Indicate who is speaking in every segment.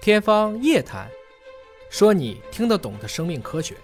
Speaker 1: 天方夜谭，说你听得懂的生命科学。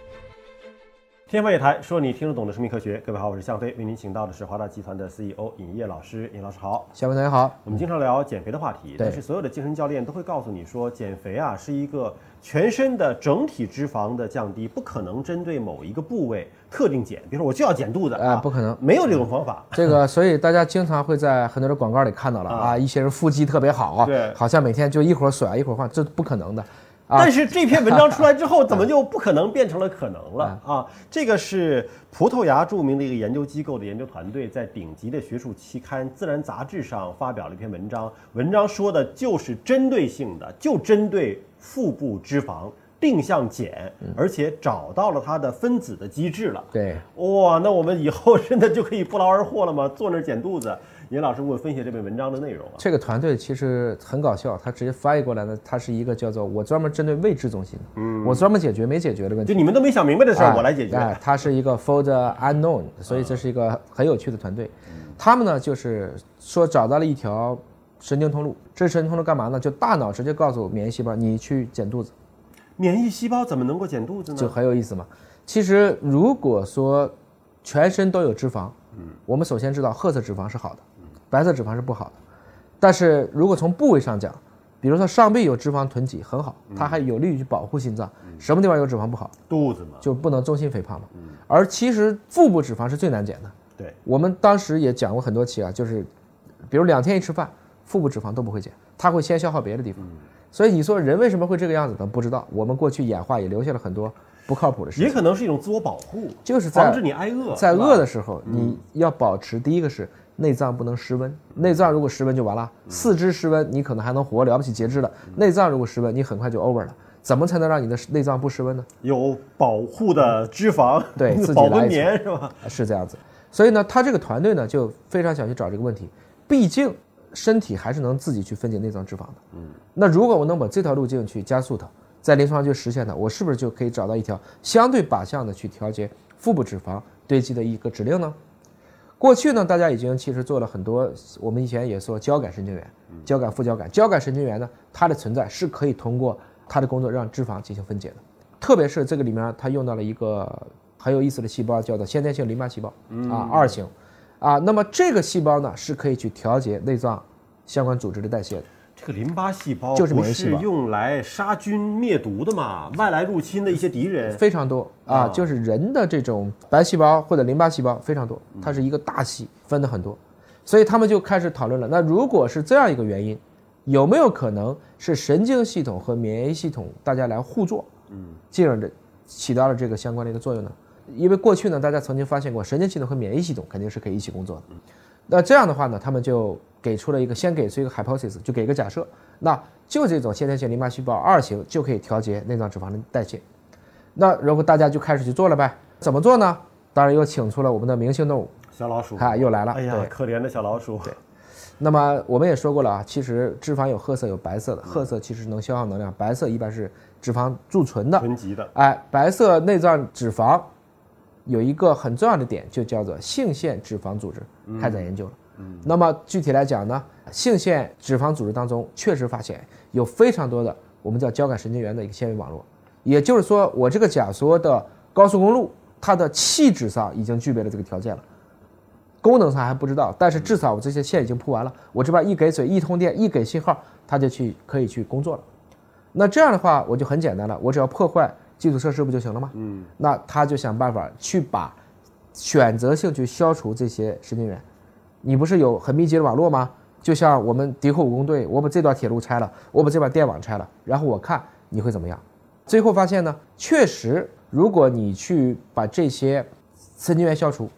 Speaker 2: 天方夜谭，说你听得懂的生命科学。各位好，我是向飞，为您请到的是华大集团的 CEO 尹烨老师。尹老师好，
Speaker 3: 小飞同学好。
Speaker 2: 我们经常聊减肥的话题，
Speaker 3: 对
Speaker 2: 但是所有的健身教练都会告诉你说，减肥啊是一个全身的整体脂肪的降低，不可能针对某一个部位特定减。比如说我就要减肚子
Speaker 3: 啊不可能
Speaker 2: 没有这种方法。
Speaker 3: 这个，所以大家经常会在很多的广告里看到了
Speaker 2: 啊
Speaker 3: 啊，一些人腹肌特别好，
Speaker 2: 对
Speaker 3: 好像每天就一会儿甩一会儿换，这不可能的。啊
Speaker 2: 但是这篇文章出来之后，怎么就不可能变成了可能了啊？这个是葡萄牙著名的一个研究机构的研究团队在顶级的学术期刊《自然》杂志上发表了一篇文章，文章说的就是针对性的，就针对腹部脂肪定向减，而且找到了它的分子的机制了。
Speaker 3: 对，
Speaker 2: 哇，那我们以后真的就可以不劳而获了吗？坐那儿减肚子？尹老师给我分析这篇文章的内容啊。
Speaker 3: 这个团队其实很搞笑，他直接翻译过来呢，它是一个叫做我专门针对未知中心，嗯，我专门解决没解决的问题。
Speaker 2: 就你们都没想明白的事儿，
Speaker 3: 哎
Speaker 2: 我来解决。
Speaker 3: 哎，它是一个 for the unknown，所以这是一个很有趣的团队。他们呢，就是说找到了一条神经通路，这神经通路干嘛呢？就大脑直接告诉免疫细胞，你去减肚子，
Speaker 2: 免疫细胞怎么能够减肚子呢？
Speaker 3: 就很有意思嘛。其实如果说全身都有脂肪，嗯，我们首先知道褐色脂肪是好的，白色脂肪是不好的。但是如果从部位上讲，比如说上臂有脂肪囤积很好，它还有利于去保护心脏。什么地方有脂肪不好？
Speaker 2: 肚子嘛。
Speaker 3: 就不能中心肥胖嘛。而其实腹部脂肪是最难减的。
Speaker 2: 对，
Speaker 3: 我们当时也讲过很多期啊，就是比如两天一吃饭，腹部脂肪都不会减，它会先消耗别的地方。所以你说人为什么会这个样子呢？不知道。我们过去演化也留下了很多不靠谱的事情，
Speaker 2: 也可能是一种自我保护，
Speaker 3: 就是在
Speaker 2: 防止你挨饿。
Speaker 3: 在饿的时候，你要保持第一个是内脏不能失温，内脏如果失温就完了。四肢失温你可能还能活，了不起截肢了。内脏如果失温，你很快就 over 了。怎么才能让你的内脏不失温呢？
Speaker 2: 有保护的脂肪，
Speaker 3: 对自己
Speaker 2: 保温棉是吧？
Speaker 3: 是这样子，所以呢，他这个团队呢就非常想去找这个问题，毕竟身体还是能自己去分解内脏脂肪的。嗯，那如果我能把这条路径去加速它，在临床上去实现它，我是不是就可以找到一条相对靶向的去调节腹部脂肪堆积的一个指令呢？过去呢，大家已经其实做了很多，我们以前也说交感神经元、交感副交感、交感神经元呢，它的存在是可以通过它的工作让脂肪进行分解的。特别是这个里面，它用到了一个很有意思的细胞，叫做先天性淋巴细胞啊，二型啊。那么这个细胞呢，是可以去调节内脏相关组织的代谢的。
Speaker 2: 这个淋巴细胞
Speaker 3: 就是免疫细胞
Speaker 2: 用来杀菌灭毒的嘛？外来入侵的一些敌人，
Speaker 3: 非常多啊，
Speaker 2: 啊
Speaker 3: 就是人的这种白细胞或者淋巴细胞非常多，它是一个大系，分的很多，所以他们就开始讨论了。那如果是这样一个原因，有没有可能是神经系统和免疫系统大家来互作，嗯，进而的起到了这个相关的一个作用呢？因为过去呢，大家曾经发现过神经系统和免疫系统肯定是可以一起工作的。那这样的话呢，他们就给出了一个先给出一个 hypothesis，就给一个假设，那就这种先天性淋巴细胞二型就可以调节内脏脂肪的代谢。那然后大家就开始去做了呗，怎么做呢？当然又请出了我们的明星动物，
Speaker 2: 小老鼠，
Speaker 3: 看又来了。
Speaker 2: 哎呀，可怜的小老鼠。
Speaker 3: 对那么我们也说过了啊，其实脂肪有褐色有白色的，褐色其实能消耗能量，白色一般是脂肪贮存的。
Speaker 2: 囤积的，
Speaker 3: 哎，白色内脏脂肪有一个很重要的点，就叫做性腺脂肪组织开展研究了。那么具体来讲呢，性腺脂肪组织当中确实发现有非常多的我们叫交感神经元的一个纤维网络，也就是说，我这个假说的高速公路，它的气质上已经具备了这个条件了。功能上还不知道，但是至少我这些线已经铺完了，我这边一给水、一通电、一给信号，它就去可以去工作了。那这样的话，我就很简单了，我只要破坏基础设施不就行了吗？嗯，那他就想办法去把选择性去消除这些神经元。你不是有很密集的网络吗？就像我们敌后武工队，我把这段铁路拆了，我把这把电网拆了，然后我看你会怎么样。最后发现呢，确实，如果你去把这些神经元消除，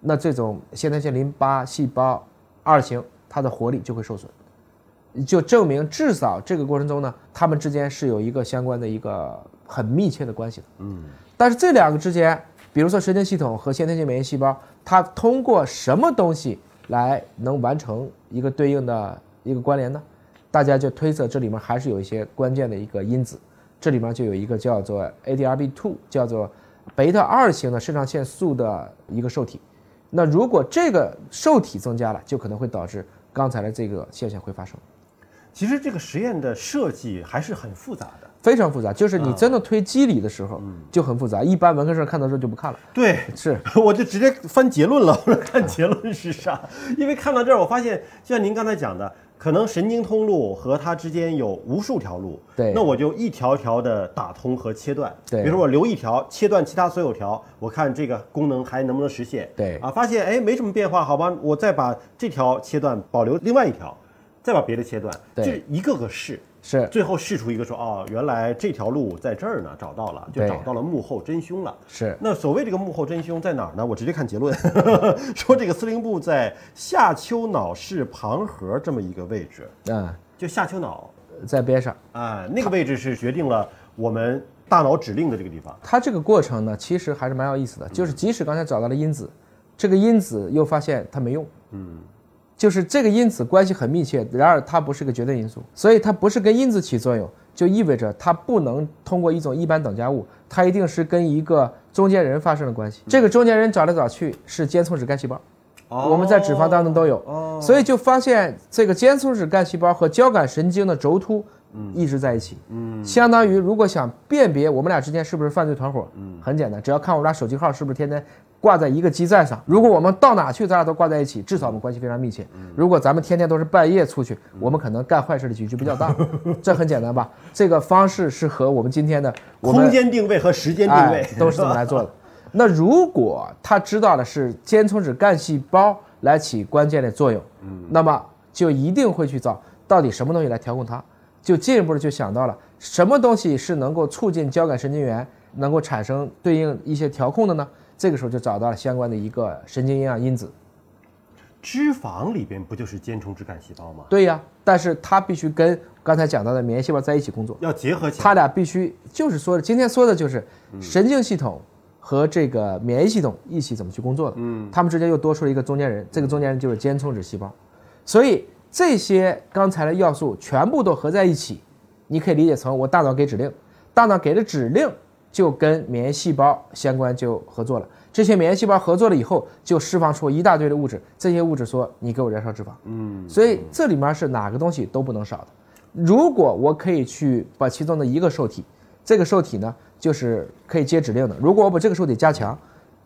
Speaker 3: 那这种先天性淋巴细胞二型它的活力就会受损，就证明至少这个过程中呢，它们之间是有一个相关的一个很密切的关系的。嗯，但是这两个之间，比如说神经系统和先天性免疫细胞，它通过什么东西来能完成一个对应的一个关联呢？大家就推测这里面还是有一些关键的一个因子，这里面就有一个叫做 ADRB2，叫做贝塔二型的肾上腺素的一个受体。那如果这个受体增加了，就可能会导致刚才的这个现象会发生。
Speaker 2: 其实这个实验的设计还是很复杂的。
Speaker 3: 非常复杂，就是你真的推机理的时候
Speaker 2: 嗯
Speaker 3: 就很复杂。一般文科生看到这就不看了。
Speaker 2: 对，
Speaker 3: 是，
Speaker 2: 我就直接翻结论了，我说看结论是啥？因为看到这儿，我发现就像您刚才讲的，可能神经通路和它之间有无数条路，
Speaker 3: 对
Speaker 2: 那我就一条条的打通和切断。
Speaker 3: 对
Speaker 2: 比如说我留一条，切断其他所有条，我看这个功能还能不能实现。
Speaker 3: 对
Speaker 2: 啊，发现哎没什么变化，好吧，我再把这条切断，保留另外一条，再把别的切断，
Speaker 3: 对
Speaker 2: 就是一个个试。
Speaker 3: 是
Speaker 2: 最后试出一个说哦，原来这条路在这儿呢，找到了，就找到了幕后真凶了。
Speaker 3: 是，
Speaker 2: 那所谓这个幕后真凶在哪儿呢？我直接看结论，说这个司令部在下丘脑室旁核这么一个位置，
Speaker 3: 嗯，
Speaker 2: 就下丘脑
Speaker 3: 在边上。
Speaker 2: 啊，那个位置是决定了我们大脑指令的这个地方。
Speaker 3: 它这个过程呢，其实还是蛮有意思的。就是即使刚才找到了因子，这个因子又发现它没用，嗯，就是这个因子关系很密切，然而它不是个绝对因素，所以它不是跟因子起作用，就意味着它不能通过一种一般等价物，它一定是跟一个中间人发生了关系。这个中间人找来找去是间充质干细胞，我们在脂肪当中都有，
Speaker 2: 哦，
Speaker 3: 所以就发现这个间充质干细胞和交感神经的轴突一直在一起。嗯，相当于如果想辨别我们俩之间是不是犯罪团伙，嗯，很简单，只要看我们俩手机号是不是天天挂在一个基站上。如果我们到哪去，咱俩都挂在一起，至少我们关系非常密切。如果咱们天天都是半夜出去，我们可能干坏事的几率比较大。这很简单吧？这个方式是和我们今天的
Speaker 2: 空间定位和时间定位、
Speaker 3: 哎、都是这么来做的。那如果他知道的是间充质干细胞来起关键的作用，嗯，那么就一定会去找到底什么东西来调控它，就进一步的就想到了什么东西是能够促进交感神经元能够产生对应一些调控的呢？这个时候就找到了相关的一个神经营养因子。
Speaker 2: 脂肪里边不就是间充质干细胞吗？
Speaker 3: 对呀，但是它必须跟刚才讲到的免疫细胞在一起工作，
Speaker 2: 要结合起来。
Speaker 3: 它俩必须就是说的，今天说的就是神经系统和这个免疫系统一起怎么去工作的。嗯，他们之间又多出了一个中间人，这个中间人就是间充质细胞。所以这些刚才的要素全部都合在一起，你可以理解成我大脑给指令，大脑给的指令就跟免疫细胞相关就合作了。这些免疫细胞合作了以后，就释放出一大堆的物质，这些物质说你给我燃烧脂肪。嗯，所以这里面是哪个东西都不能少的。如果我可以去把其中的一个受体，这个受体呢就是可以接指令的。如果我把这个受体加强，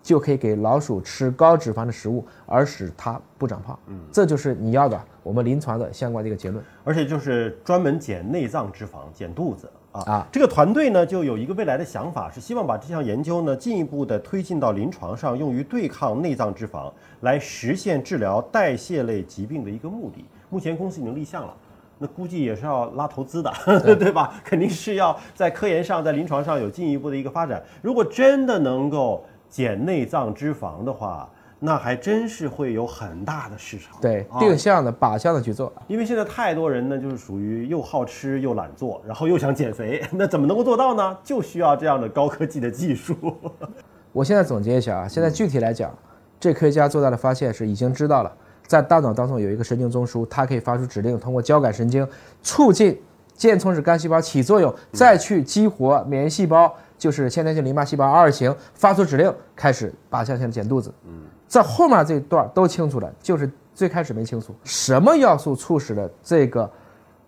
Speaker 3: 就可以给老鼠吃高脂肪的食物，而使它不长胖。嗯，这就是你要的我们临床的相关的一个结论。
Speaker 2: 而且就是专门减内脏脂肪、减肚子啊
Speaker 3: 啊
Speaker 2: 这个团队呢，就有一个未来的想法，是希望把这项研究呢进一步的推进到临床上，用于对抗内脏脂肪，来实现治疗代谢类疾病的一个目的。目前公司已经立项了。那估计也是要拉投资的，对吧？肯定是要在科研上、在临床上有进一步的一个发展。如果真的能够减内脏脂肪的话，那还真是会有很大的市场。
Speaker 3: 对，
Speaker 2: 啊
Speaker 3: 定向的、靶向的去做。
Speaker 2: 因为现在太多人呢，就是属于又好吃又懒做，然后又想减肥，那怎么能够做到呢？就需要这样的高科技的技术。
Speaker 3: 我现在总结一下啊，现在具体来讲，这科学家做到的发现是已经知道了，在大脑当中有一个神经中枢，它可以发出指令，通过交感神经促进间充质干细胞起作用，再去激活免疫细胞，就是先天性淋巴细胞 R 型发出指令，开始靶向性的减肚子。嗯，这后面这一段都清楚了，就是最开始没清楚什么要素促使了这个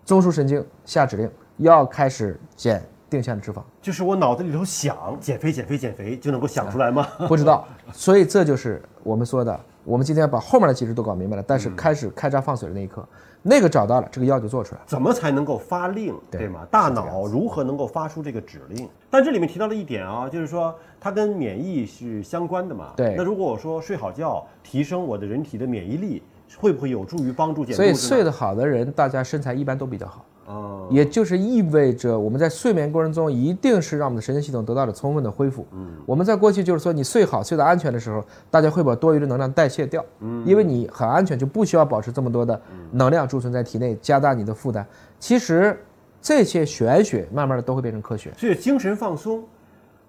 Speaker 3: 中枢神经下指令要开始减定向的脂肪。
Speaker 2: 就是我脑子里头想减肥、减肥、减肥，就能够想出来吗？
Speaker 3: 不知道，所以这就是我们说的，我们今天把后面的机制都搞明白了，但是开始开闸放水的那一刻，那个找到了，这个药就做出来了。
Speaker 2: 怎么才能够发令，
Speaker 3: 对
Speaker 2: 对吗？大脑如何能够发出这个指令？但这里面提到了一点啊，就是说它跟免疫是相关的嘛。
Speaker 3: 对
Speaker 2: 那如果我说睡好觉，提升我的人体的免疫力，会不会有助于帮助减肚
Speaker 3: 所以？睡得好的人，大家身材一般都比较好，
Speaker 2: 哦，
Speaker 3: 也就是意味着我们在睡眠过程中一定是让我们的神经系统得到了充分的恢复。嗯，我们在过去就是说你睡好、睡得安全的时候，大家会把多余的能量代谢掉，嗯，因为你很安全，就不需要保持这么多的能量贮存在体内，加大你的负担。其实这些玄学慢慢的都会变成科学。
Speaker 2: 所以精神放松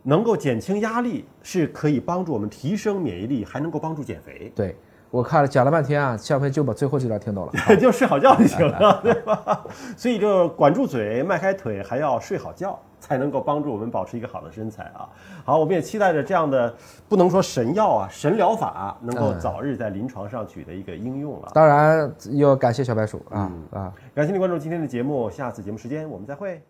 Speaker 2: 能够减轻压力，是可以帮助我们提升免疫力，还能够帮助减肥。
Speaker 3: 对我看了讲了半天啊，小飞就把最后这段听懂了。
Speaker 2: 就睡好觉就行了，对吧？所以就管住嘴，迈开腿，还要睡好觉，才能够帮助我们保持一个好的身材啊。好，我们也期待着这样的不能说神药啊，神疗法能够早日在临床上取得一个应用了。
Speaker 3: 当然要感谢小白鼠啊啊！
Speaker 2: 感谢您关注今天的节目，下次节目时间我们再会。